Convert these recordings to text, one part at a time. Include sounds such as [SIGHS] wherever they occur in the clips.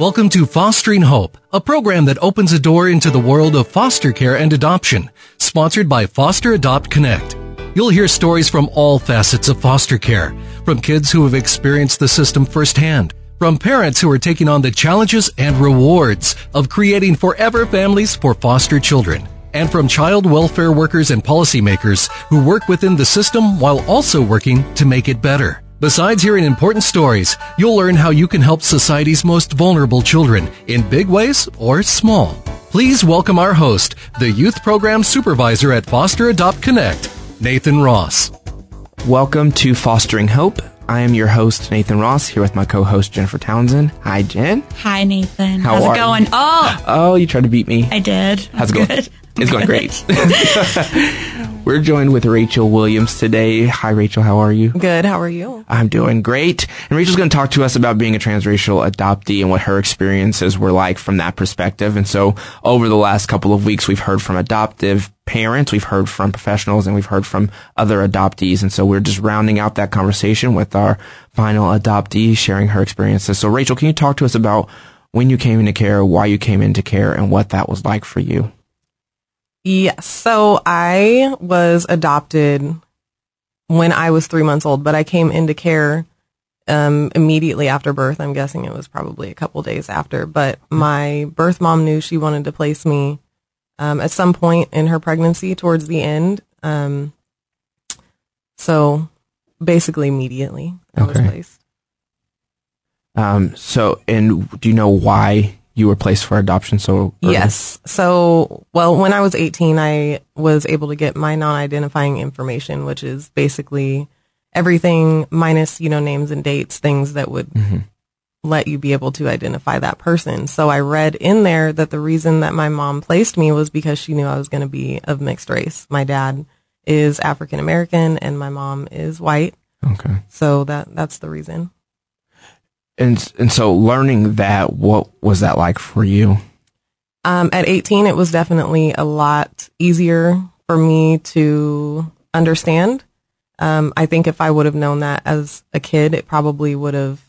Welcome to Fostering Hope, a program that opens a door into the world of foster care and adoption, sponsored by Foster Adopt Connect. You'll hear stories from all facets of foster care, from kids who have experienced the system firsthand, from parents who are taking on the challenges and rewards of creating forever families for foster children, and from child welfare workers and policymakers who work within the system while also working to make it better. Besides hearing important stories, you'll learn how you can help society's most vulnerable children in big ways or small. Please welcome our host, the Youth Program Supervisor at Foster Adopt Connect, Nathan Ross. Welcome to Fostering Hope. I am your host, Nathan Ross, here with my co host, Jennifer Townsend. Hi, Jen. Hi, Nathan. How How's are it going? you? Oh, Oh, you tried to beat me. I did. How's it I'm going? Good. It's going great. [LAUGHS] We're joined with Rachel Williams today. Hi, Rachel. How are you? Good. How are you? I'm doing great. And Rachel's going to talk to us about being a transracial adoptee and what her experiences were like from that perspective. And so over the last couple of weeks, we've heard from adoptive parents, we've heard from professionals, and we've heard from other adoptees. And so we're just rounding out that conversation with our final adoptee sharing her experiences. So Rachel, can you talk to us about when you came into care, why you came into care, and what that was like for you? Yes. So I was adopted when I was three months old, but I came into care um, immediately after birth. I'm guessing it was probably a couple days after. But my birth mom knew she wanted to place me um, at some point in her pregnancy towards the end. Um, so basically, immediately I was placed. Um, so, and do you know why you were placed for adoption so early? Yes. So, well, when I was 18, I was able to get my non-identifying information, which is basically everything minus, you know, names and dates, things that would Mhm. let you be able to identify that person. So I read in there that the reason that my mom placed me was because she knew I was going to be of mixed race. My dad is African American and my mom is white. Okay. So that that's the reason. And and so learning that, what was that like for you? Um, at 18, it was definitely a lot easier for me to understand. Um, I think if I would have known that as a kid, it probably would have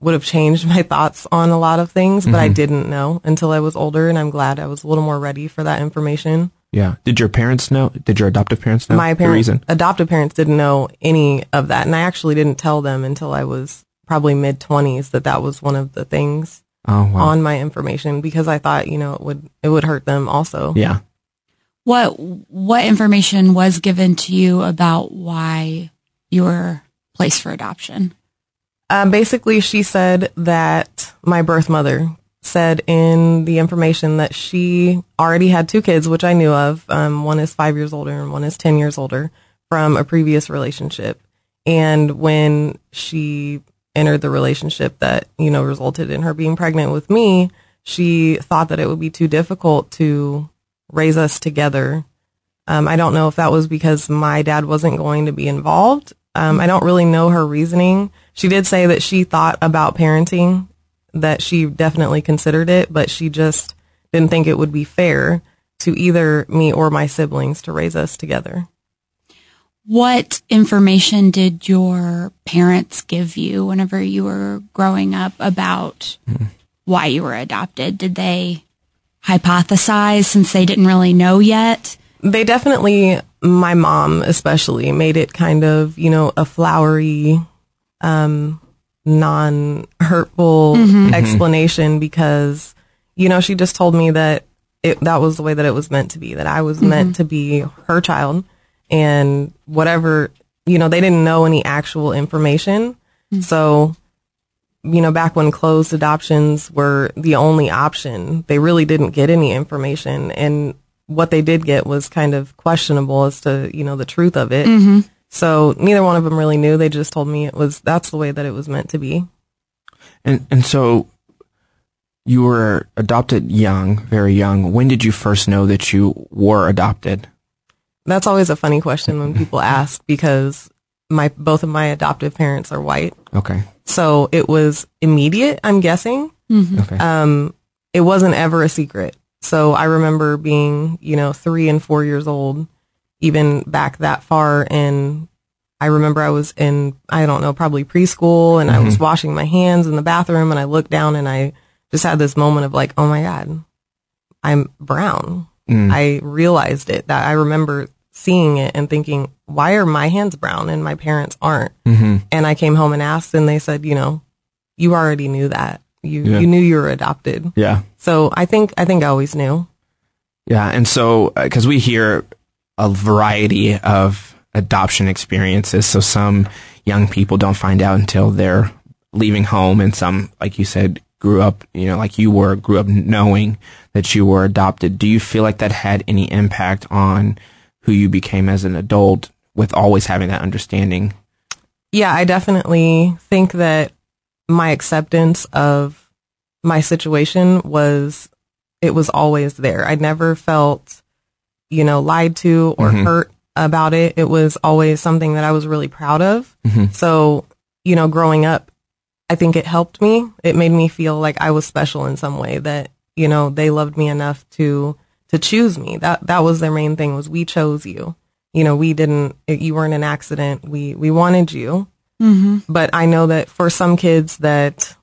would have changed [LAUGHS] my thoughts on a lot of things, but I Mhm. didn't know until I was older, and I'm glad I was a little more ready for that information. Yeah. Did your parents know? Did your adoptive parents know my parents, adoptive parents, didn't know any of that, and I actually didn't tell them until I was probably mid 20s that that was one of the things Oh wow. on my information because I thought you know it would it would hurt them also. yeah. what what information was given to you about why you were placed for adoption? Um, basically, she said that my birth mother said in the information that she already had two kids, which I knew of. Um, one is five years older and one is 10 years older from a previous relationship. And when she entered the relationship that, you know, resulted in her being pregnant with me, she thought that it would be too difficult to raise us together. Um, I don't know if that was because my dad wasn't going to be involved. Um, I don't really know her reasoning. She did say that she thought about parenting, that she definitely considered it, but she just didn't think it would be fair to either me or my siblings to raise us together. What information did your parents give you whenever you were growing up about why you were adopted? Did they hypothesize since they didn't really know yet? They definitely, my mom especially, made it kind of, you know, a flowery, um, non hurtful mm-hmm. mm-hmm. explanation because, you know, she just told me that it, that was the way that it was meant to be, that I was meant mm-hmm. to be her child and whatever, you know, they didn't know any actual information. Hmm. So, you know, back when closed adoptions were the only option, they really didn't get any information. And what they did get was kind of questionable as to, you know, the truth of it. Mm-hmm. So neither one of them really knew. They just told me it was, that's the way that it was meant to be. And and so you were adopted young, very young. When did you first know that you were adopted? That's always a funny question when people ask because my, both of my adoptive parents are white. Okay. So it was immediate, I'm guessing. Okay. um, it wasn't ever a secret. So I remember being, you know, three and four years old, even back that far. And I remember I was in, I don't know, probably preschool and I was washing my hands in the bathroom and I looked down and I just had this moment of like, oh my God, I'm brown. Mm. I realized it that I remember seeing it and thinking, why are my hands brown and my parents aren't? Mm-hmm. And I came home and asked and they said, you know, you already knew that. You, Yeah. you knew you were adopted. Yeah. So I think, I think I always knew. Yeah, and so because we hear a variety of adoption experiences, so some young people don't find out until they're leaving home, and some, like you said, grew up, you know, like you were, grew up knowing that you were adopted. Do you feel like that had any impact on who you became as an adult with always having that understanding? Yeah, I definitely think that my acceptance of my situation was, it was always there. I never felt, you know, lied to or Mhm. hurt about it. It was always something that I was really proud of. Mhm. So, you know, growing up, I think it helped me. It made me feel like I was special in some way that, you know, they loved me enough to, to choose me. That, that was their main thing was we chose you. You know, we didn't, you weren't an accident. We, we wanted you. Mm-hmm. But I know that for some kids that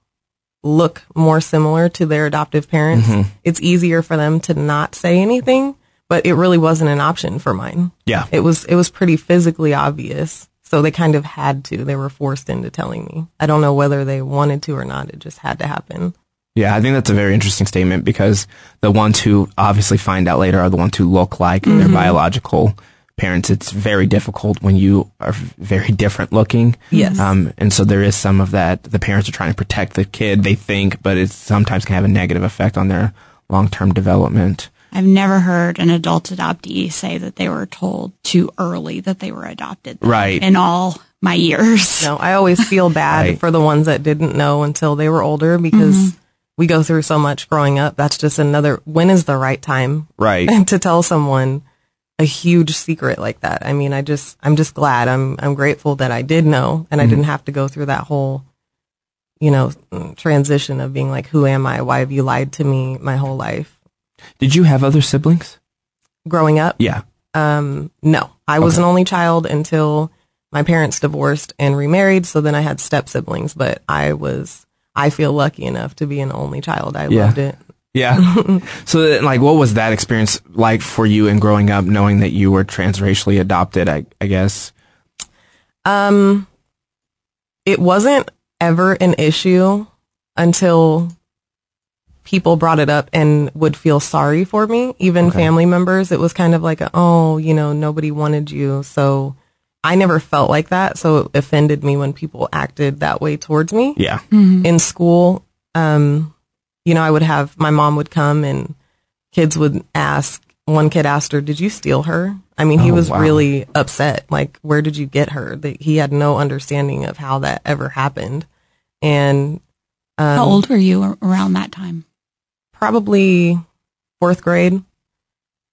look more similar to their adoptive parents, Mhm. it's easier for them to not say anything, but it really wasn't an option for mine. Yeah. It was, it was pretty physically obvious. So they kind of had to, they were forced into telling me. I don't know whether they wanted to or not. It just had to happen. Yeah, I think that's a very interesting statement because the ones who obviously find out later are the ones who look like their biological parents. It's very difficult when you are very different looking. Yes. Um, and so there is some of that. The parents are trying to protect the kid, they think, but it sometimes can have a negative effect on their long term development. I've never heard an adult adoptee say that they were told too early that they were adopted. Right. In all my years. No, I always feel bad [LAUGHS] Right. for the ones that didn't know until they were older because we go through so much growing up. That's just another, when is the right time Right. [LAUGHS] to tell someone a huge secret like that? I mean, I just, I'm just glad. I'm, I'm grateful that I did know and I didn't have to go through that whole, you know, transition of being like, who am I? Why have you lied to me my whole life? Did you have other siblings? Growing up, Yeah. Um, no, I was Okay. an only child until my parents divorced and remarried. So then I had step siblings, but I was, I feel lucky enough to be an only child. I Yeah. loved it. Yeah. [LAUGHS] so, then, like, what was that experience like for you in growing up, knowing that you were transracially adopted? I, I guess. Um, it wasn't ever an issue until people brought it up and would feel sorry for me, even Okay. family members. It was kind of like, a, oh, you know, nobody wanted you. So I never felt like that. So it offended me when people acted that way towards me. Yeah. in school, um, you know, I would have my mom would come and kids would ask. One kid asked her, "Did you steal her?" I mean, he Oh, was wow. really upset. Like, where did you get her? That he had no understanding of how that ever happened, and um, How old were you around that time? probably fourth grade.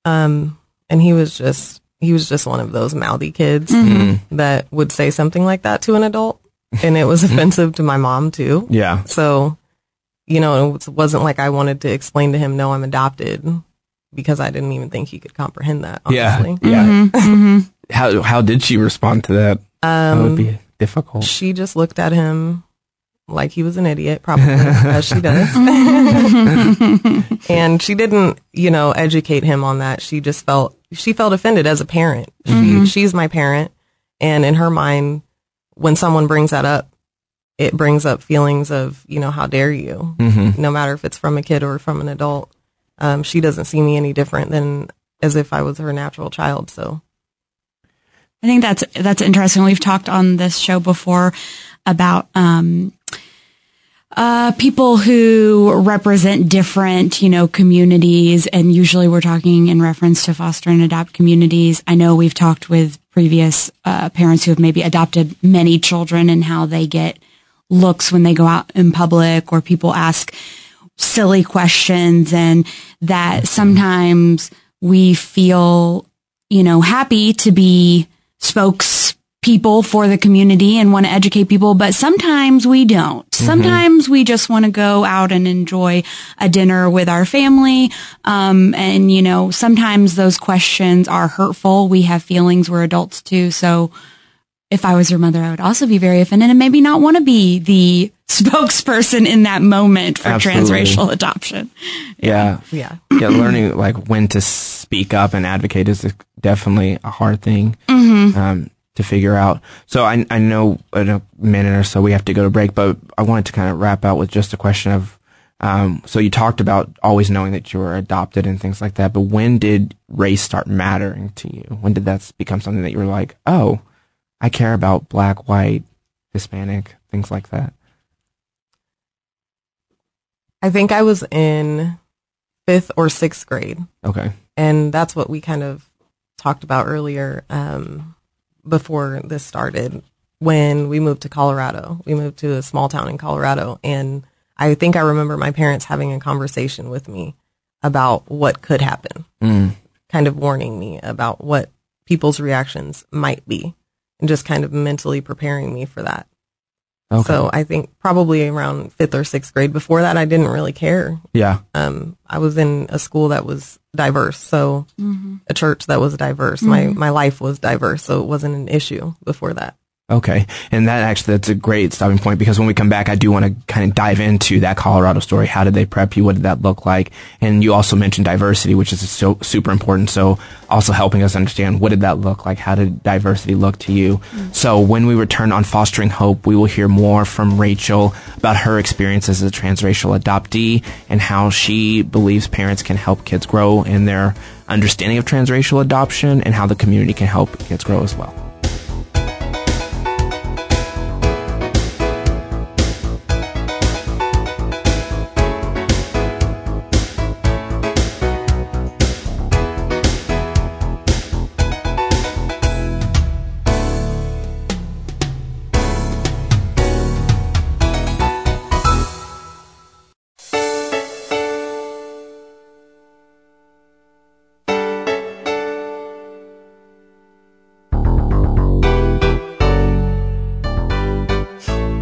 Um, and he was just he was just one of those mouthy kids Mm. that would say something like that to an adult, and it was [LAUGHS] offensive to my mom too. Yeah. So, you know, it wasn't like I wanted to explain to him, no, I'm adopted because I didn't even think he could comprehend that, Yeah. honestly. Yeah. Mm-hmm. How how did she respond to that? that would Um, be difficult. she just looked at him like he was an idiot, probably, as [LAUGHS] she does. and she didn't, you know, educate him on that. She just felt, she felt offended as a parent. She, she's my parent. And in her mind, when someone brings that up, it brings up feelings of, you know, how dare you? Mm-hmm. no matter if it's from a kid or from an adult. Um, she doesn't see me any different than as if I was her natural child. So I think that's that's interesting. We've talked on this show before about um, uh, people who represent different, you know, communities, and usually we're talking in reference to foster and adopt communities. I know we've talked with previous uh, parents who have maybe adopted many children and how they get looks when they go out in public, or people ask silly questions, and that sometimes we feel, you know, happy to be spokespeople for the community and want to educate people, but sometimes we don't. Sometimes we just want to go out and enjoy a dinner with our family. Um, and you know, sometimes those questions are hurtful. We have feelings. We're adults too. So if I was your mother, I would also be very offended and maybe not want to be the [LAUGHS] spokesperson in that moment for Absolutely. transracial adoption. Yeah. Yeah. Yeah. Learning like when to speak up and advocate is definitely a hard thing Mm-hmm. um, to figure out. So I, I know in a minute or so we have to go to break, but I wanted to kind of wrap out with just a question of, um, so you talked about always knowing that you were adopted and things like that, but when did race start mattering to you? When did that become something that you were like, oh, I care about black, white, Hispanic, things like that? I think I was in fifth or sixth grade. Okay. and that's what we kind of talked about earlier um, before this started when we moved to colorado we moved to a small town in colorado and i think i remember my parents having a conversation with me about what could happen Mm. kind of warning me about what people's reactions might be and just kind of mentally preparing me for that Okay. so i think probably around fifth or sixth grade before that i didn't really care yeah. um, I was in a school that was diverse, so a church that was diverse. My my life was diverse, so it wasn't an issue before that. Okay. And that actually, that's a great stopping point because when we come back, I do want to kind of dive into that Colorado story. How did they prep you? What did that look like? And you also mentioned diversity, which is so super important. So also helping us understand what did that look like? How did diversity look to you? Mm. So when we return on Fostering Hope, we will hear more from Rachel about her experience as a transracial adoptee and how she believes parents can help kids grow in their understanding of transracial adoption and how the community can help kids grow as well.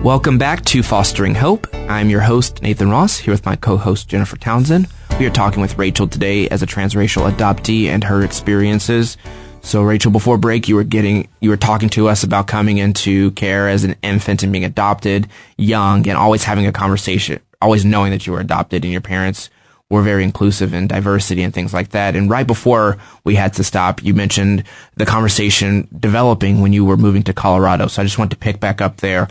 Welcome back to Fostering Hope. I'm your host, Nathan Ross, here with my co-host, Jennifer Townsend. We are talking with Rachel today as a transracial adoptee and her experiences. So Rachel, before break, you were getting, you were talking to us about coming into care as an infant and being adopted young and always having a conversation, always knowing that you were adopted and your parents were very inclusive in diversity and things like that. And right before we had to stop, you mentioned the conversation developing when you were moving to Colorado. So I just want to pick back up there.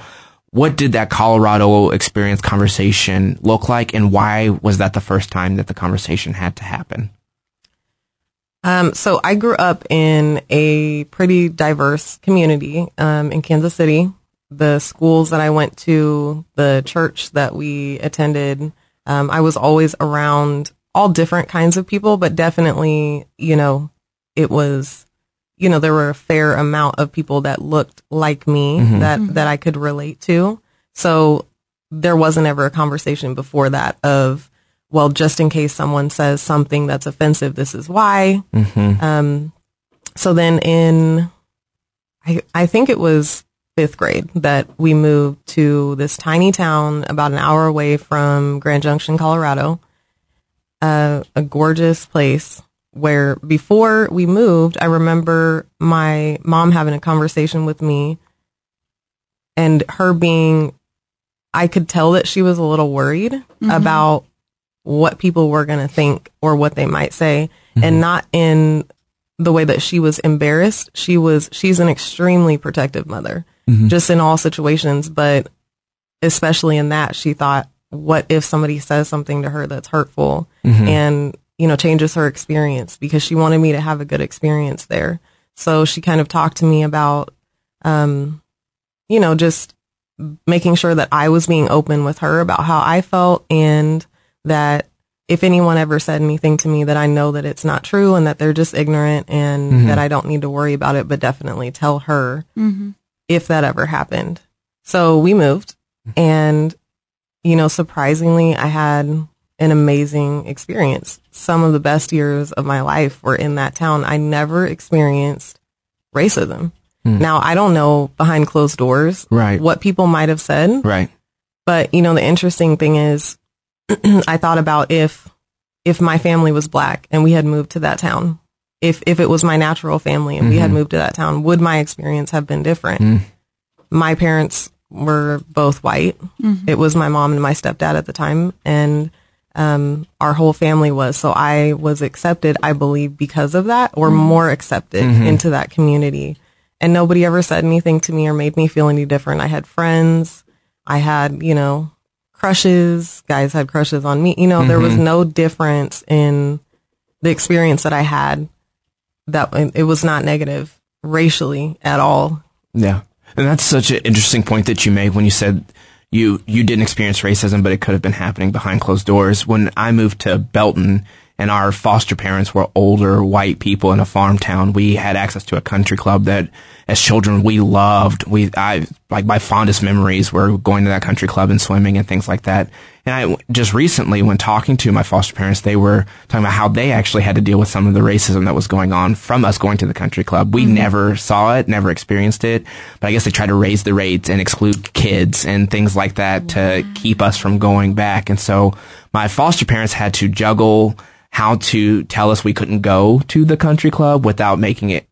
What did that Colorado experience conversation look like and why was that the first time that the conversation had to happen? Um, so I grew up in a pretty diverse community um, in Kansas City. The schools that I went to, the church that we attended, um, I was always around all different kinds of people, but definitely, you know, it was, you know, there were a fair amount of people that looked like me that that I could relate to. So there wasn't ever a conversation before that of, well, just in case someone says something that's offensive, this is why. Mm-hmm. Um, so then in, I, I think it was fifth grade that we moved to this tiny town about an hour away from Grand Junction, Colorado. Uh, a gorgeous place where before we moved, I remember my mom having a conversation with me and her being, I could tell that she was a little worried mm-hmm. about what people were going to think or what they might say mm-hmm. and not in the way that she was embarrassed. She was, she's an extremely protective mother, mm-hmm. just in all situations, but especially in that, she thought, what if somebody says something to her that's hurtful? And, you know, changes her experience because she wanted me to have a good experience there. So she kind of talked to me about, um, you know, just making sure that I was being open with her about how I felt and that if anyone ever said anything to me that I know that it's not true and that they're just ignorant and that I don't need to worry about it, but definitely tell her if that ever happened. So we moved and, you know, surprisingly, I had an amazing experience. Some of the best years of my life were in that town. I never experienced racism. Hmm. Now, I don't know behind closed doors Right. what people might have said, Right. but you know, the interesting thing is [CLEARS THROAT] I thought about if if my family was black and we had moved to that town, if if it was my natural family and we had mm-hmm. moved to that town, would my experience have been different? Mm. My parents were both white. Mm-hmm. It was my mom and my stepdad at the time, and um, our whole family was. So I was accepted, I believe, because of that, or mm-hmm. more accepted mm-hmm. into that community. And nobody ever said anything to me or made me feel any different. I had friends. I had, you know, crushes. Guys had crushes on me. You know, there was mm-hmm. no difference in the experience that I had. That it was not negative racially at all. Yeah. And that's such an interesting point that you made when you said you you didn't experience racism, but it could have been happening behind closed doors. When I moved to Belton and our foster parents were older white people in a farm town, we had access to a country club that as children we loved. We I like my fondest memories were going to that country club and swimming and things like that. And I just recently, when talking to my foster parents, they were talking about how they actually had to deal with some of the racism that was going on from us going to the country club. We mm-hmm. never saw it, never experienced it, but I guess they tried to raise the rates and exclude kids and things like that to keep us from going back. And so my foster parents had to juggle how to tell us we couldn't go to the country club without making it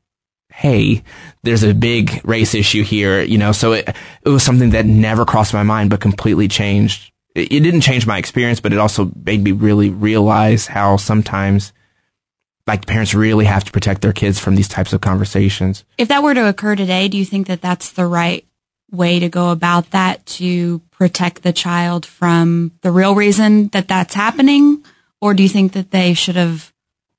hey, there's a big race issue here, you know, so it, it was something that never crossed my mind, but completely changed. It, it didn't change my experience, but it also made me really realize how sometimes like parents really have to protect their kids from these types of conversations. If that were to occur today, do you think that that's the right way to go about that to protect the child from the real reason that that's happening? Or do you think that they should have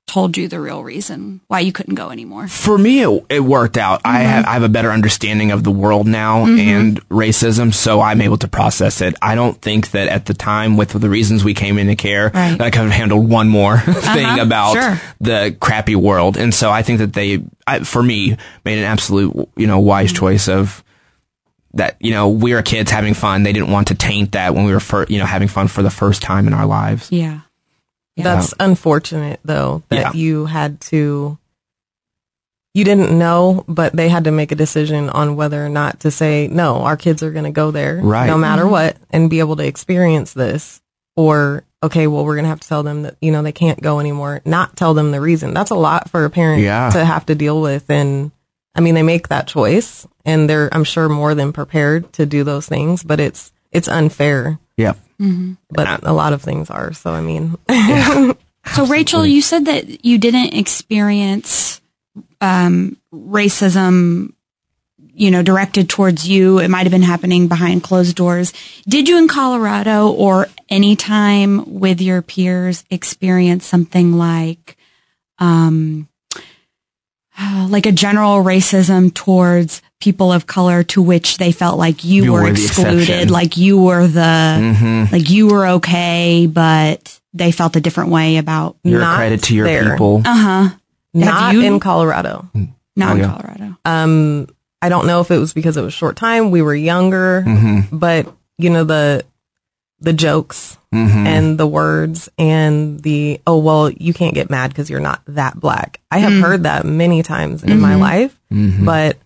told you the real reason why you couldn't go anymore? For me, it, it worked out. I, mm-hmm. have, I have a better understanding of the world now mm-hmm. and racism, so I'm able to process it. I don't think that at the time, with the reasons we came into care, Right. that I could have handled one more [LAUGHS] uh-huh. thing about sure. the crappy world. And so I think that they, I, for me, made an absolute, you know, wise mm-hmm. choice of that, you know, we were kids having fun. They didn't want to taint that when we were, fir- you know, having fun for the first time in our lives. Yeah. That's unfortunate though that Yeah. you had to you didn't know, but they had to make a decision on whether or not to say, no, our kids are going to go there Right. no matter mm-hmm. what and be able to experience this or okay, well, we're going to have to tell them that, you know, they can't go anymore, not tell them the reason. That's a lot for a parent Yeah. to have to deal with. And I mean, they make that choice and they're, I'm sure more than prepared to do those things, but it's, it's unfair, Yep. but a lot of things are. So, I mean, [LAUGHS] So Rachel, you said that you didn't experience um, racism, you know, directed towards you. It might have been happening behind closed doors. Did you in Colorado or any time with your peers experience something like, um, [SIGHS] like a general racism towards people of color to which they felt like you, You were, were excluded, exception. like you were the, Mm-hmm. like you were okay, but they felt a different way about You're a Not credit to your there. people. uh huh. not you- in Colorado. Not Oh, in. Colorado. Um, I don't know if it was because it was short time. We were younger, Mm-hmm. but you know the the jokes Mm-hmm. and the words and the oh well you can't get mad because you're not that black. I have heard that many times in my life, Mm-hmm. but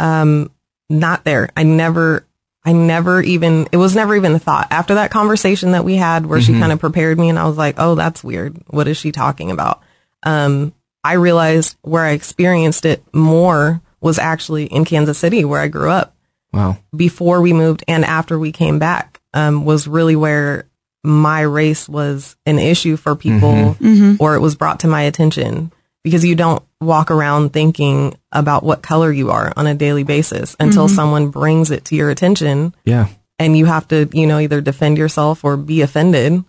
um, not there. I never. I never even, it was never even a thought. After that conversation that we had where she kind of prepared me and I was like, oh, that's weird. What is she talking about? Um, I realized where I experienced it more was actually in Kansas City where I grew up Wow. before we moved and after we came back, um, was really where my race was an issue for people or it was brought to my attention because you don't walk around thinking about what color you are on a daily basis until mm-hmm. someone brings it to your attention Yeah. and you have to, you know, either defend yourself or be offended.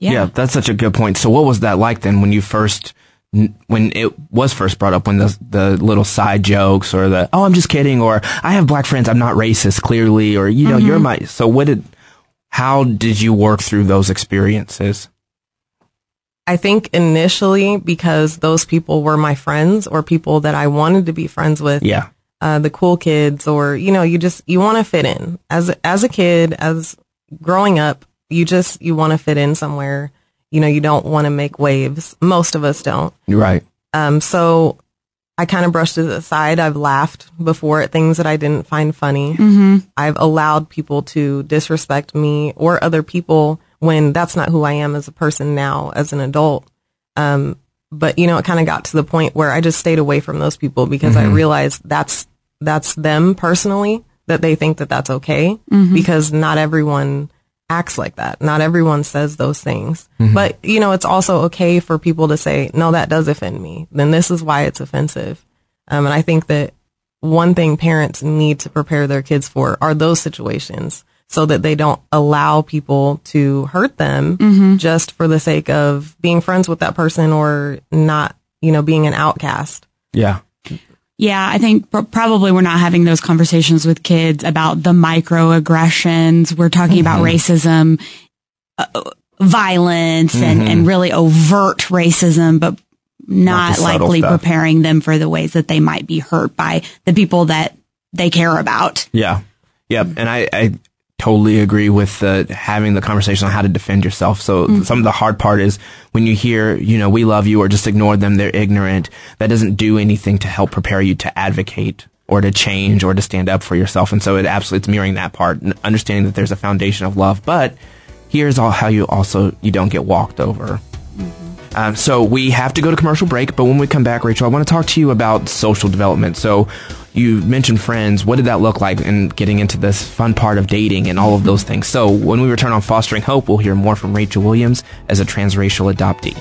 Yeah. Yeah. that's such a good point. So what was that like then when you first when it was first brought up when the the little side jokes or the oh I'm just kidding or I have black friends I'm not racist clearly or you know you're mm-hmm. my so what did how did you work through those experiences? I think initially because those people were my friends or people that I wanted to be friends with. Yeah. uh, the cool kids or you know you just you want to fit in as as a kid as growing up you just you want to fit in somewhere you know you don't want to make waves most of us don't right. um so i kind of brushed it aside i've laughed before at things that i didn't find funny i've allowed people to disrespect me or other people when that's not who i am as a person now as an adult um but you know, it kind of got to the point where I just stayed away from those people because I realized that's, that's them personally that they think that that's okay because not everyone acts like that. Not everyone says those things. But, you know, it's also okay for people to say, no, that does offend me. Then this is why it's offensive. Um, and I think that one thing parents need to prepare their kids for are those situations so that they don't allow people to hurt them mm-hmm. just for the sake of being friends with that person or not, you know, being an outcast. Yeah. Yeah, I think probably we're not having those conversations with kids about the microaggressions. We're talking about mm-hmm. racism, uh, violence, and, mm-hmm. and really overt racism, but not, the subtle likely stuff. preparing them for the ways that they might be hurt by the people that they care about. Yeah. Yep. And I, I totally agree with the having the conversation on how to defend yourself. So some of the hard part is when you hear, you know, we love you or just ignore them, they're ignorant. That doesn't do anything to help prepare you to advocate or to change or to stand up for yourself. And so it absolutely, it's mirroring that part, and understanding that there's a foundation of love, but here's all how you also, you don't get walked over. Um, so we have to go to commercial break, but when we come back, Rachel, I want to talk to you about social development. So you mentioned friends. What did that look like in getting into this fun part of dating and all of those things? So when we return on Fostering Hope, we'll hear more from Rachel Williams as a transracial adoptee.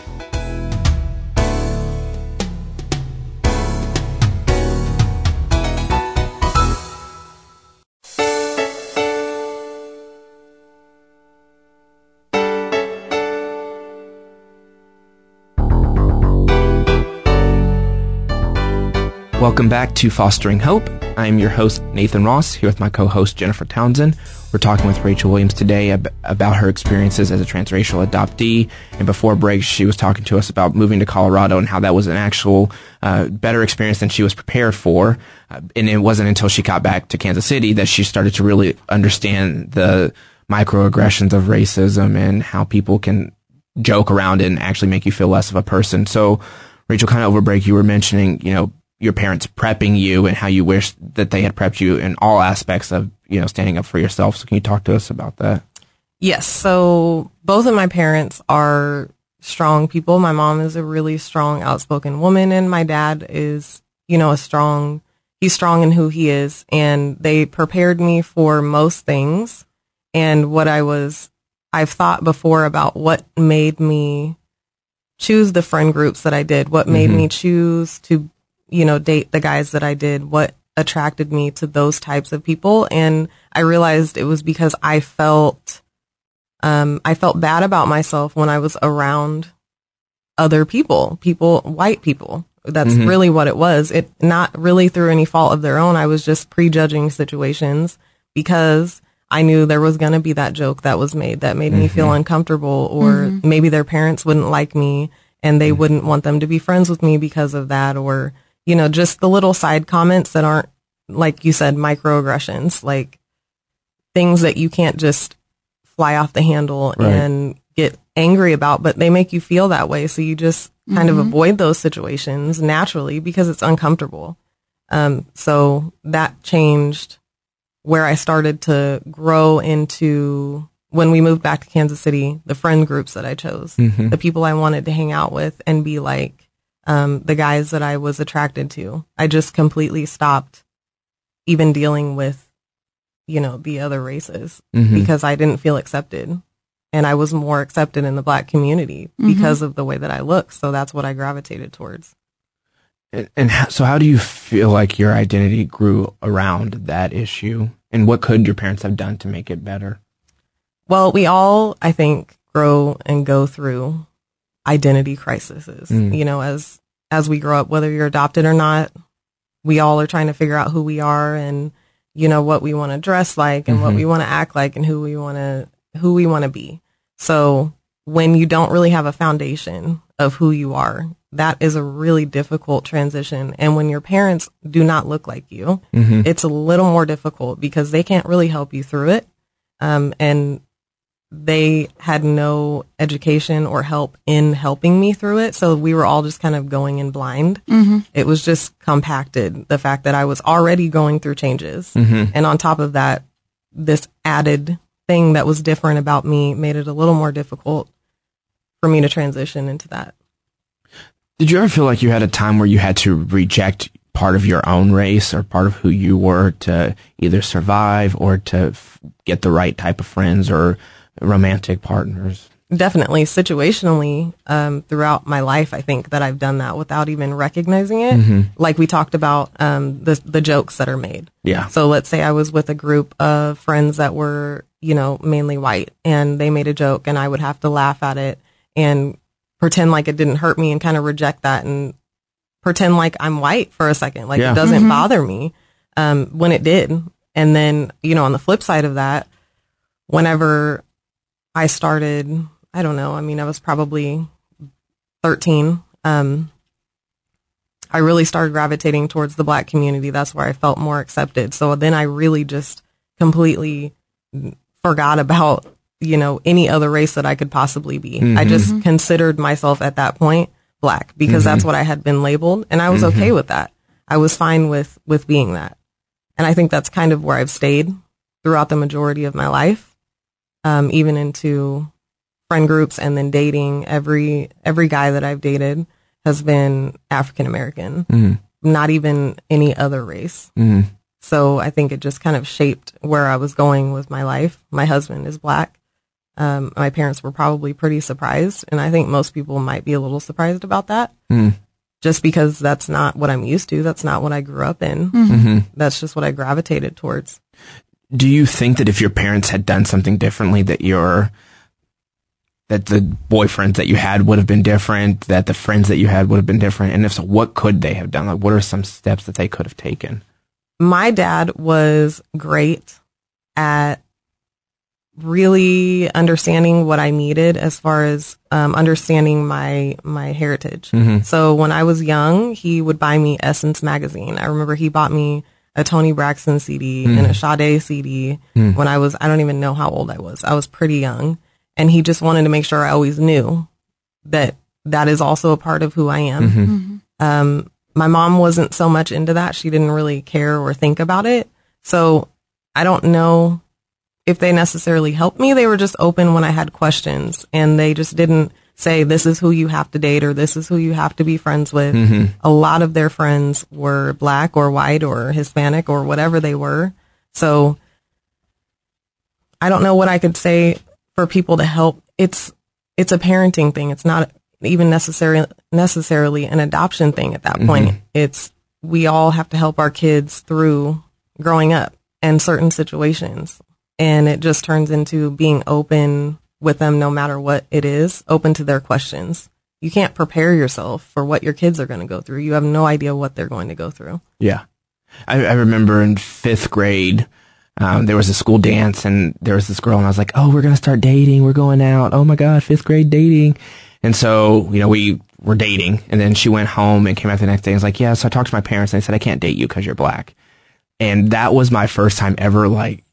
Welcome back to Fostering Hope. I am your host, Nathan Ross, here with my co host, Jennifer Townsend. We're talking with Rachel Williams today ab- about her experiences as a transracial adoptee. And before break, she was talking to us about moving to Colorado and how that was an actual uh, better experience than she was prepared for. Uh, and it wasn't until she got back to Kansas City that she started to really understand the microaggressions of racism and how people can joke around and actually make you feel less of a person. So, Rachel, kind of over break, you were mentioning, you know, your parents prepping you and how you wish that they had prepped you in all aspects of, you know, standing up for yourself. So can you talk to us about that? Yes. So both of my parents are strong people. My mom is a really strong, outspoken woman, and my dad is, you know, a strong, he's strong in who he is. And they prepared me for most things. And what I was, I've thought before about what made me choose the friend groups that I did, what made mm-hmm. me choose to, you know, date the guys that I did, what attracted me to those types of people. And I realized it was because I felt, um, I felt bad about myself when I was around other people, people, white people. That's mm-hmm. really what it was. It not really through any fault of their own. I was just prejudging situations because I knew there was going to be that joke that was made that made me feel mm-hmm. uncomfortable or mm-hmm. maybe their parents wouldn't like me and they wouldn't want them to be friends with me because of that or, you know, just the little side comments that aren't, like you said, microaggressions, like things that you can't just fly off the handle Right. and get angry about, but they make you feel that way. So you just kind of avoid those situations naturally because it's uncomfortable. Um, so that changed where I started to grow into when we moved back to Kansas City, the friend groups that I chose, the people I wanted to hang out with and be like, um, the guys that I was attracted to. I just completely stopped even dealing with, you know, the other races Mhm. because I didn't feel accepted. And I was more accepted in the black community because of the way that I look. So that's what I gravitated towards. And, and how, so how do you feel like your identity grew around that issue? And what could your parents have done to make it better? Well, we all, I think, grow and go through identity crises. Mm. You know, as as we grow up, whether you're adopted or not, we all are trying to figure out who we are and you know what we want to dress like and what Mhm. we want to act like and who we want to who we want to be. So when you don't really have a foundation of who you are, that is a really difficult transition. And when your parents do not look like you, Mm-hmm. it's a little more difficult because they can't really help you through it. Um, and they had no education or help in helping me through it. So we were all just kind of going in blind. Mm-hmm. It was just compacted the fact that I was already going through changes. Mm-hmm. And on top of that, this added thing that was different about me made it a little more difficult for me to transition into that. Did you ever feel like you had a time where you had to reject part of your own race or part of who you were to either survive or to f- get the right type of friends or romantic partners? definitely. Situationally um, throughout my life i think that i've done that without even recognizing it. Like we talked about um, the, the jokes that are made. Yeah. so let's say i was with a group of friends that were you know mainly white and they made a joke and i would have to laugh at it and pretend like it didn't hurt me and kind of reject that and pretend like i'm white for a second. Like Yeah. it doesn't bother me. Um, when it did. And then you know on the flip side of that whenever I started, I don't know, I mean, I was probably 13. Um, I really started gravitating towards the black community. That's where I felt more accepted. So then I really just completely forgot about, you know, any other race that I could possibly be. I mm-hmm. just mm-hmm. considered myself at that point black because that's mm-hmm. what I had been labeled and I was okay with that. I was fine with, with being that. And I think that's kind of where I've stayed throughout the majority of my life um, even into friend groups and then dating. Every every guy that I've dated has been African American, not even any other race. Mhm. So I think it just kind of shaped where I was going with my life. My husband is black. Um, my parents were probably pretty surprised, and I think most people might be a little surprised about that. Mm. Just because that's not what I'm used to. That's not what I grew up in. Mm-hmm. That's just what I gravitated towards. Do you think that if your parents had done something differently, that your that the boyfriends that you had would have been different, that the friends that you had would have been different, and if so, what could they have done? Like, what are some steps that they could have taken? my dad was great at really understanding what I needed as far as um, understanding my my heritage. So when I was young, he would buy me Essence magazine. I remember he bought me a Toni Braxton CD and a mm. Sade CD mm. when I was I don't even know how old I was. I was pretty young, and he just wanted to make sure I always knew that that is also a part of who I am. Mm-hmm. Mm-hmm. Um, my mom wasn't so much into that. She didn't really care or think about it. So I don't know if they necessarily helped me. They were just open when I had questions and they just didn't say, this is who you have to date or this is who you have to be friends with. Mm-hmm. A lot of their friends were black or white or Hispanic or whatever they were. So I don't know what I could say for people to help. It's, it's a parenting thing. It's not even necessarily necessarily an adoption thing at that point. Mm-hmm. It's we all have to help our kids through growing up and certain situations. And it just turns into being open with them no matter what it is, open to their questions. You can't prepare yourself for what your kids are going to go through. You have no idea what they're going to go through. Yeah. I, I remember in fifth grade, um, there was a school dance and there was this girl and I was like, oh, we're going to start dating. We're going out. Oh my God, fifth grade dating. And so, you know, we were dating and then she went home and came back the next day and was like, yeah, so I talked to my parents and they said, I can't date you because you're black. And that was my first time ever like,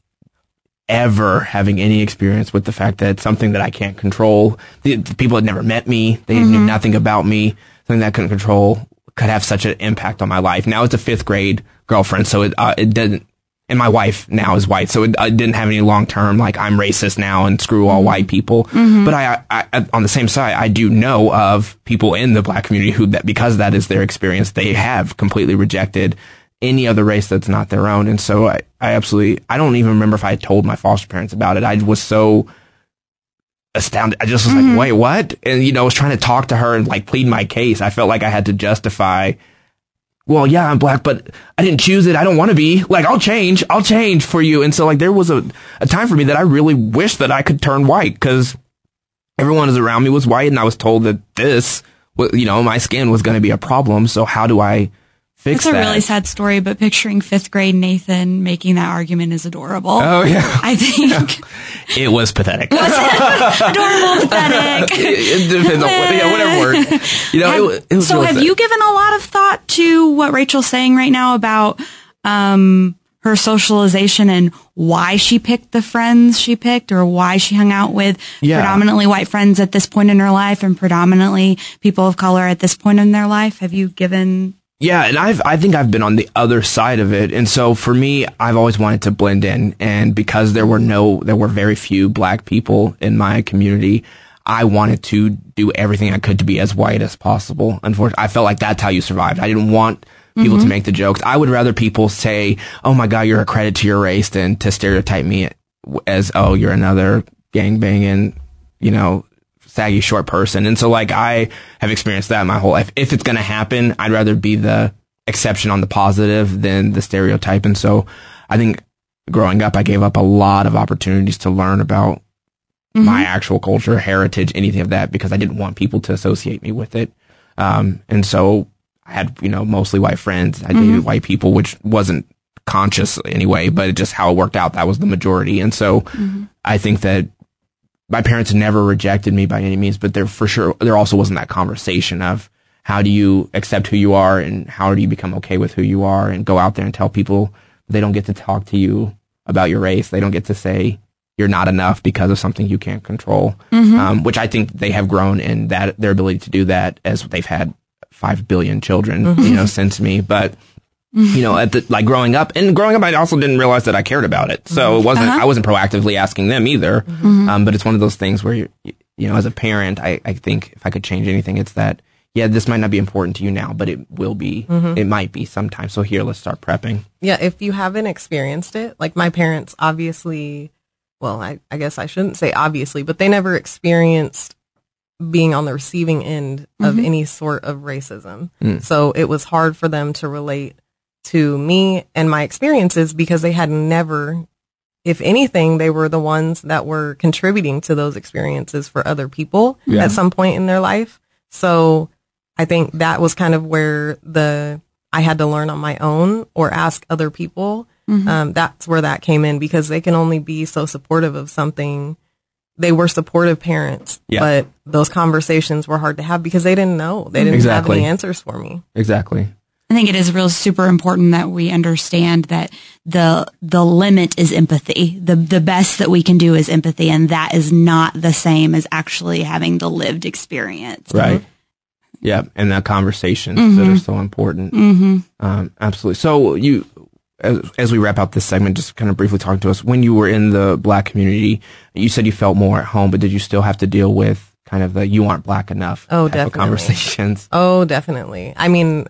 ever having any experience with the fact that it's something that I can't control. The, the people had never met me. They knew mm-hmm. nothing about me. Something that I couldn't control could have such an impact on my life. Now it's a fifth grade girlfriend, so it uh, it didn't. And my wife now is white, so it, it didn't have any long term like I'm racist now and screw all white mm-hmm. people. Mm-hmm. But I, I, I, on the same side, I do know of people in the black community who that because that is their experience, they have completely rejected any other race that's not their own. And so I, I absolutely, I don't even remember if I told my foster parents about it. I was so astounded. I just was like, mm-hmm. wait, what? And, you know, I was trying to talk to her and like plead my case. I felt like I had to justify, well, yeah, I'm black, but I didn't choose it. I don't want to be. Like, I'll change. I'll change for you. And so, like, there was a, a time for me that I really wish that I could turn white because everyone is around me was white and I was told that this, you know, my skin was going to be a problem. So how do I fix It's a really sad story, but picturing fifth grade Nathan making that argument is adorable. Oh yeah, I think it was pathetic. [LAUGHS] adorable, [LAUGHS] pathetic. it depends on what, yeah, whatever word. You know, it, it was so have sad. you given a lot of thought to what Rachel's saying right now about um, her socialization and why she picked the friends she picked or why she hung out with Yeah. predominantly white friends at this point in her life and predominantly people of color at this point in their life? Have you given Yeah, and I've I think I've been on the other side of it, and so for me, I've always wanted to blend in, and because there were no, there were very few black people in my community, I wanted to do everything I could to be as white as possible. Unfortunately, I felt like that's how you survived. I didn't want people to mm-hmm. make the jokes. I would rather people say, "Oh my God, you're a credit to your race," than to stereotype me as, "Oh, you're another gangbanging, you know, saggy short person." And so, like, I have experienced that my whole life. If it's going to happen, I'd rather be the exception on the positive than the stereotype. And so, I think growing up, I gave up a lot of opportunities to learn about mm-hmm. my actual culture, heritage, anything of that, because I didn't want people to associate me with it. Um, and so I had, you know, mostly white friends. I mm-hmm. dated white people, which wasn't conscious anyway, but just how it worked out. That was the majority. And so mm-hmm. I think that my parents never rejected me by any means, but there for sure, there also wasn't that conversation of how do you accept who you are and how do you become okay with who you are and go out there and tell people they don't get to talk to you about your race. They don't get to say you're not enough because of something you can't control. Um, which I think they have grown in that their ability to do that as they've had five billion children, you know, since me. But you know, at the like growing up and growing up, I also didn't realize that I cared about it. So it wasn't uh-huh. I wasn't proactively asking them either. Mm-hmm. Um, but it's one of those things where you you know, as a parent, I I think if I could change anything, it's that. Yeah, this might not be important to you now, but it will be. Mm-hmm. It might be sometime. So here, let's start prepping. Yeah, if you haven't experienced it, like my parents obviously, well, I, I guess I shouldn't say obviously, but they never experienced being on the receiving end of mm-hmm. any sort of racism. Mm. So it was hard for them to relate to me and my experiences because they had never, if anything, they were the ones that were contributing to those experiences for other people Yeah. at some point in their life. So I think that was kind of where the I had to learn on my own or ask other people. Um, that's where that came in because they can only be so supportive of something. They were supportive parents, Yeah. but those conversations were hard to have because they didn't know. They didn't Exactly. have any answers for me. Exactly. I think it is real super important that we understand that the the limit is empathy. The the best that we can do is empathy and that is not the same as actually having the lived experience. Right. Yeah, and the conversations that are so important. Mm-hmm. Um, absolutely. So you, as, as we wrap up this segment, just kind of briefly talk to us. When you were in the black community, you said you felt more at home, but did you still have to deal with kind of the "you aren't black enough" Oh, type of definitely. conversations? Oh, definitely. I mean,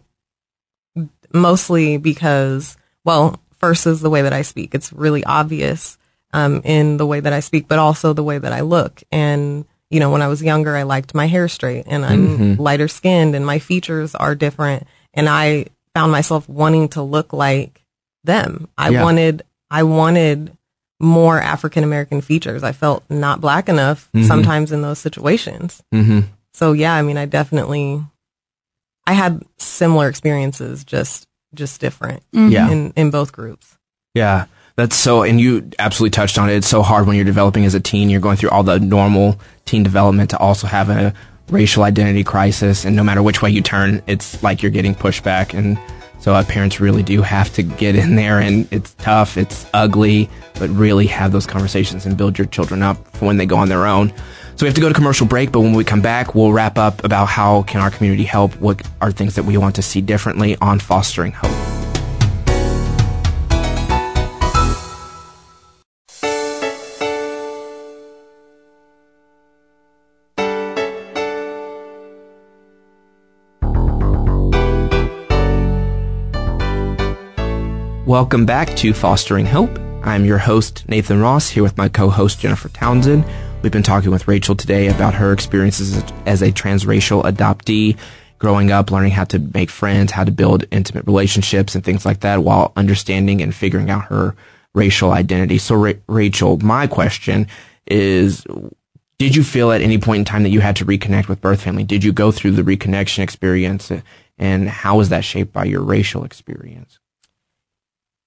mostly because, well, first is the way that I speak. It's really obvious um, in the way that I speak, but also the way that I look. And, you know, when I was younger, I liked my hair straight and I'm lighter skinned and my features are different. And I found myself wanting to look like them. I Yeah. wanted, I wanted more African American features. I felt not black enough sometimes in those situations. Mm-hmm. So yeah, I mean, I definitely, I had similar experiences, just just different Yeah. in in both groups. Yeah, that's so, and you absolutely touched on it. It's so hard when you're developing as a teen. You're going through all the normal teen development to also have a racial identity crisis, and no matter which way you turn, it's like you're getting pushback. And so, uh, parents really do have to get in there, and it's tough, it's ugly, but really have those conversations and build your children up for when they go on their own. So we have to go to commercial break, but when we come back, we'll wrap up about how can our community help. What are things that we want to see differently on fostering hope. Welcome back to Fostering Hope. I'm your host, Nathan Ross, here with my co-host, Jennifer Townsend. We've been talking with Rachel today about her experiences as- a transracial adoptee, growing up, learning how to make friends, how to build intimate relationships and things like that while understanding and figuring out her racial identity. So, Ra- Rachel, my question is, did you feel at any point in time that you had to reconnect with birth family? Did you go through the reconnection experience and how was that shaped by your racial experience?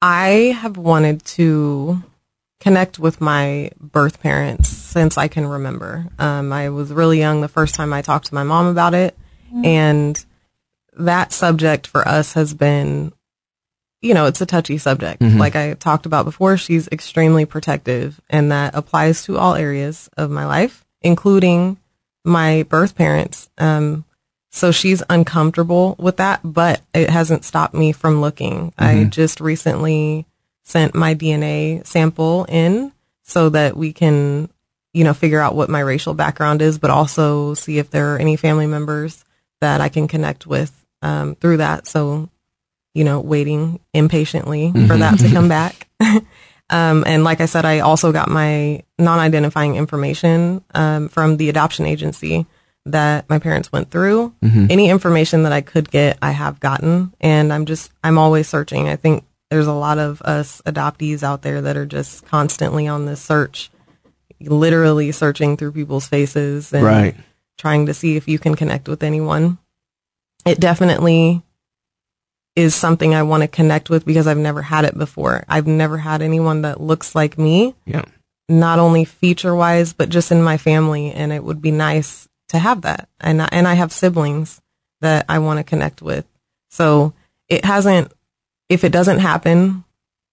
I have wanted to connect with my birth parents since I can remember. Um, I was really young the first time I talked to my mom about it, and that subject for us has been, you know, it's a touchy subject. Like I talked about before, she's extremely protective, and that applies to all areas of my life, including my birth parents. Um, so she's uncomfortable with that, but it hasn't stopped me from looking. I just recently sent my DNA sample in so that we can you know, figure out what my racial background is, but also see if there are any family members that I can connect with um, through that. So, you know, waiting impatiently for that to come back. [LAUGHS] um, and like I said, I also got my non-identifying information um, from the adoption agency that my parents went through. Any information that I could get, I have gotten, and I'm just I'm always searching. I think there's a lot of us adoptees out there that are just constantly on this search, literally searching through people's faces and Right. trying to see if you can connect with anyone. It definitely is something I want to connect with because I've never had it before. I've never had anyone that looks like me, Yeah. not only feature wise, but just in my family. And it would be nice to have that. And, I- and I have siblings that I want to connect with. So it hasn't, if it doesn't happen,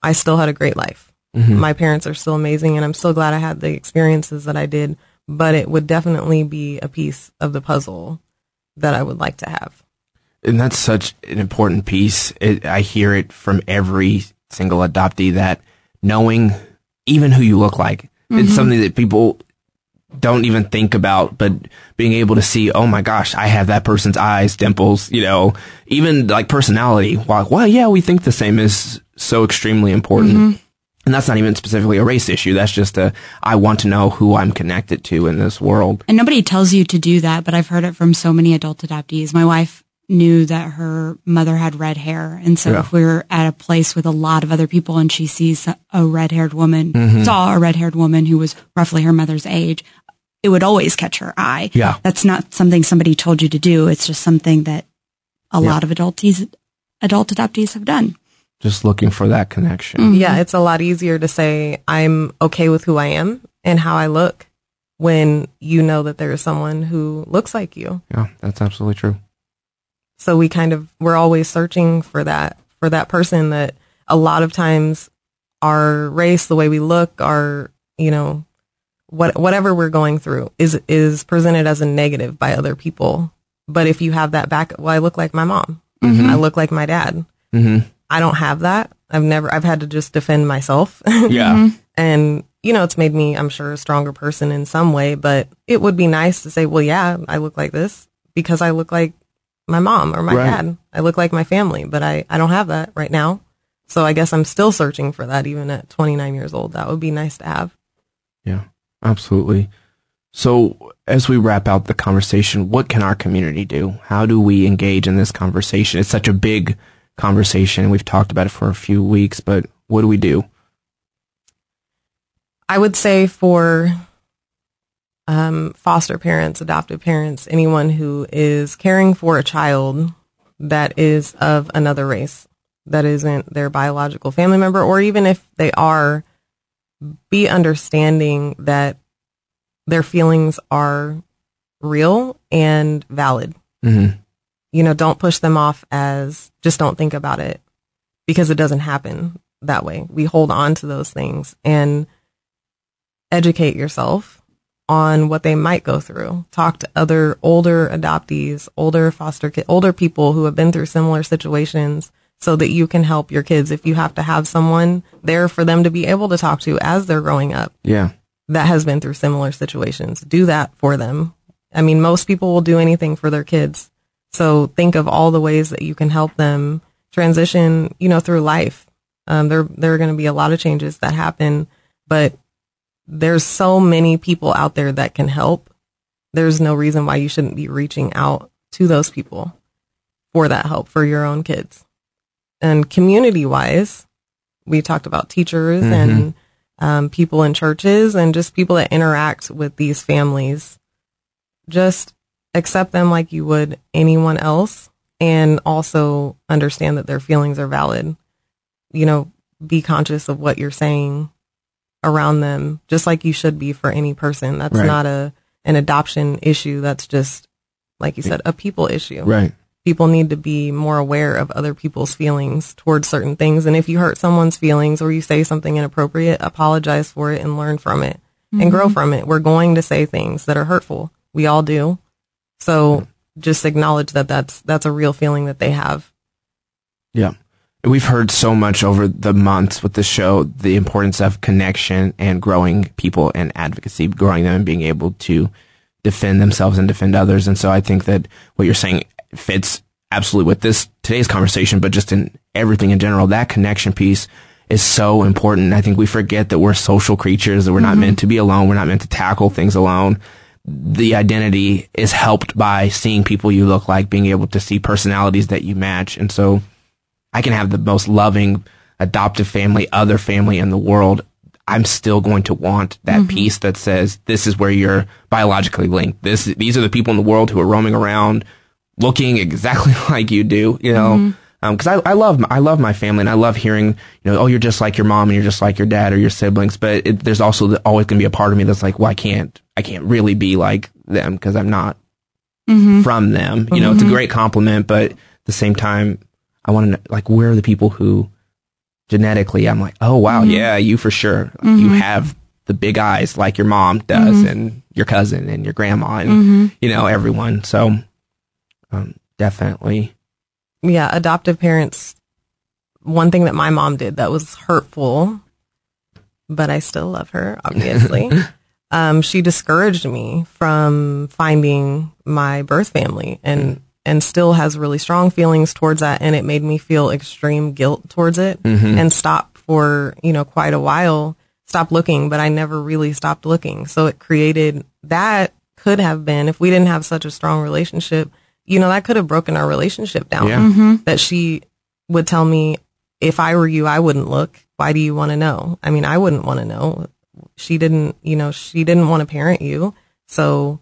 I still had a great life. Mm-hmm. My parents are still amazing and I'm still glad I had the experiences that I did, but it would definitely be a piece of the puzzle that I would like to have. and that's such an important piece. It, I hear it from every single adoptee that knowing even who you look like, it's mm-hmm. something that people don't even think about, but being able to see, oh my gosh, I have that person's eyes, dimples, you know, even like personality. Well, well yeah, we think the same is so extremely important. And that's not even specifically a race issue. That's just a, I want to know who I'm connected to in this world. And nobody tells you to do that, but I've heard it from so many adult adoptees. My wife knew that her mother had red hair. And so Yeah. if we're at a place with a lot of other people and she sees a red haired woman, Mm-hmm. saw a red haired woman who was roughly her mother's age, it would always catch her eye. Yeah. That's not something somebody told you to do. It's just something that a lot of adultees, adult adoptees have done. Just looking for that connection. Mm-hmm. Yeah, it's a lot easier to say I'm okay with who I am and how I look when you know that there is someone who looks like you. Yeah, that's absolutely true. So we kind of we're always searching for that for that person that a lot of times our race, the way we look, our you know what whatever we're going through is is presented as a negative by other people. But if you have that back, well, I look like my mom. I look like my dad. Mm-hmm. I don't have that. I've never. I've had to just defend myself. [LAUGHS] Yeah. and you know it's made me i'm sure a stronger person in some way but it would be nice to say well yeah i look like this because i look like my mom or my Right. dad i look like my family but i i don't have that right now so i guess i'm still searching for that even at 29 years old that would be nice to have Yeah, absolutely. So, as we wrap out the conversation, what can our community do? How do we engage in this conversation? It's such a big conversation. We've talked about it for a few weeks, but what do we do? i would say for um, foster parents adoptive parents anyone who is caring for a child that is of another race that isn't their biological family member or even if they are be understanding that their feelings are real and valid. Mm-hmm. You know, don't push them off as just don't think about it because it doesn't happen that way. We hold on to those things and educate yourself on what they might go through. Talk to other older adoptees, older foster kids, older people who have been through similar situations so that you can help your kids if you have to have someone there for them to be able to talk to as they're growing up Yeah. that has been through similar situations. Do that for them. I mean, most people will do anything for their kids. So think of all the ways that you can help them transition, you know, through life. Um, there, there are going to be a lot of changes that happen, but there's so many people out there that can help. There's no reason why you shouldn't be reaching out to those people for that help for your own kids. And community wise, we talked about teachers and um, people in churches and just people that interact with these families. Just accept them like you would anyone else and also understand that their feelings are valid. You know, be conscious of what you're saying around them, just like you should be for any person. That's Right. not a an adoption issue. That's just, like you said, a people issue Right. People need to be more aware of other people's feelings towards certain things. And if you hurt someone's feelings or you say something inappropriate, apologize for it and learn from it and grow mm-hmm. from it. We're going to say things that are hurtful. We all do. So just acknowledge that that's, that's a real feeling that they have. Yeah. we've heard so much over the months with the show the importance of connection and growing people and advocacy, growing them and being able to defend themselves and defend others. And so I think that what you're saying fits absolutely with this today's conversation, but just in everything in general, that connection piece is so important. I think we forget that we're social creatures, that we're not mm-hmm. meant to be alone. We're not meant to tackle things alone. The identity is helped by seeing people you look like, being able to see personalities that you match. And so I can have the most loving adoptive family, other family in the world. I'm still going to want that mm-hmm. piece that says this is where you're biologically linked. This, these are the people in the world who are roaming around looking exactly [LAUGHS] like you do, you know? Mm-hmm. Um, cause I, I love, I love my family and I love hearing, you know, oh, you're just like your mom and you're just like your dad or your siblings. But it, there's also the, always going to be a part of me that's like, well, I can't, I can't really be like them because I'm not mm-hmm. from them. You know, it's a mm-hmm. great compliment, but at the same time, I want to know, like, where are the people who genetically I'm like, oh, wow, yeah, you for sure. You have the big eyes like your mom does and your cousin and your grandma and, you know, everyone. So, um, definitely. yeah, adoptive parents, one thing that my mom did that was hurtful, but I still love her, [LAUGHS] obviously. um, she discouraged me from finding my birth family and, and still has really strong feelings towards that. And it made me feel extreme guilt towards it and stop for, you know, quite a while, stop looking, but I never really stopped looking. So it created that could have been, if we didn't have such a strong relationship, you know, that could have broken our relationship down Yeah. that she would tell me, if I were you, I wouldn't look. Why do you want to know? I mean, I wouldn't want to know. She didn't, you know, she didn't want to parent you. So,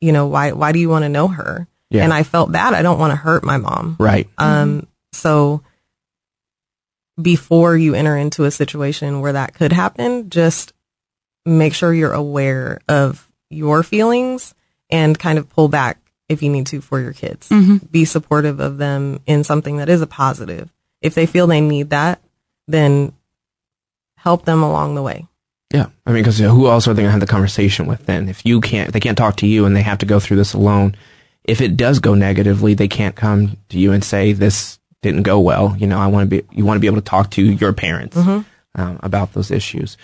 you know, why, why do you want to know her? Yeah. And I felt bad. I don't want to hurt my mom. Right. Um, so before you enter into a situation where that could happen, just make sure you're aware of your feelings and kind of pull back if you need to for your kids. Be supportive of them in something that is a positive. If they feel they need that, then help them along the way. Yeah, I mean, because who else are they going to have the conversation with then? If you can't, they can't talk to you, and they have to go through this alone. If it does go negatively, they can't come to you and say this didn't go well. You know, I want to be. You want to be able to talk to your parents um, about those issues.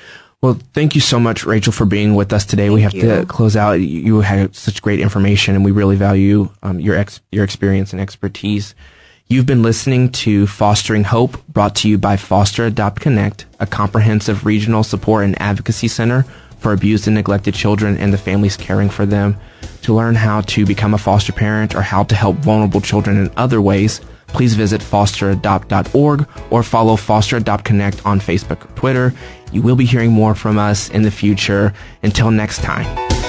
Well, thank you so much, Rachel, for being with us today. we have Thank to close out. You you had such great information, and we really value um, your ex- your experience and expertise. You've been listening to Fostering Hope, brought to you by Foster Adopt Connect, a comprehensive regional support and advocacy center for abused and neglected children and the families caring for them. To learn how to become a foster parent or how to help vulnerable children in other ways, please visit fosteradopt.org or follow Foster Adopt Connect on Facebook or Twitter. You will be hearing more from us in the future. Until next time.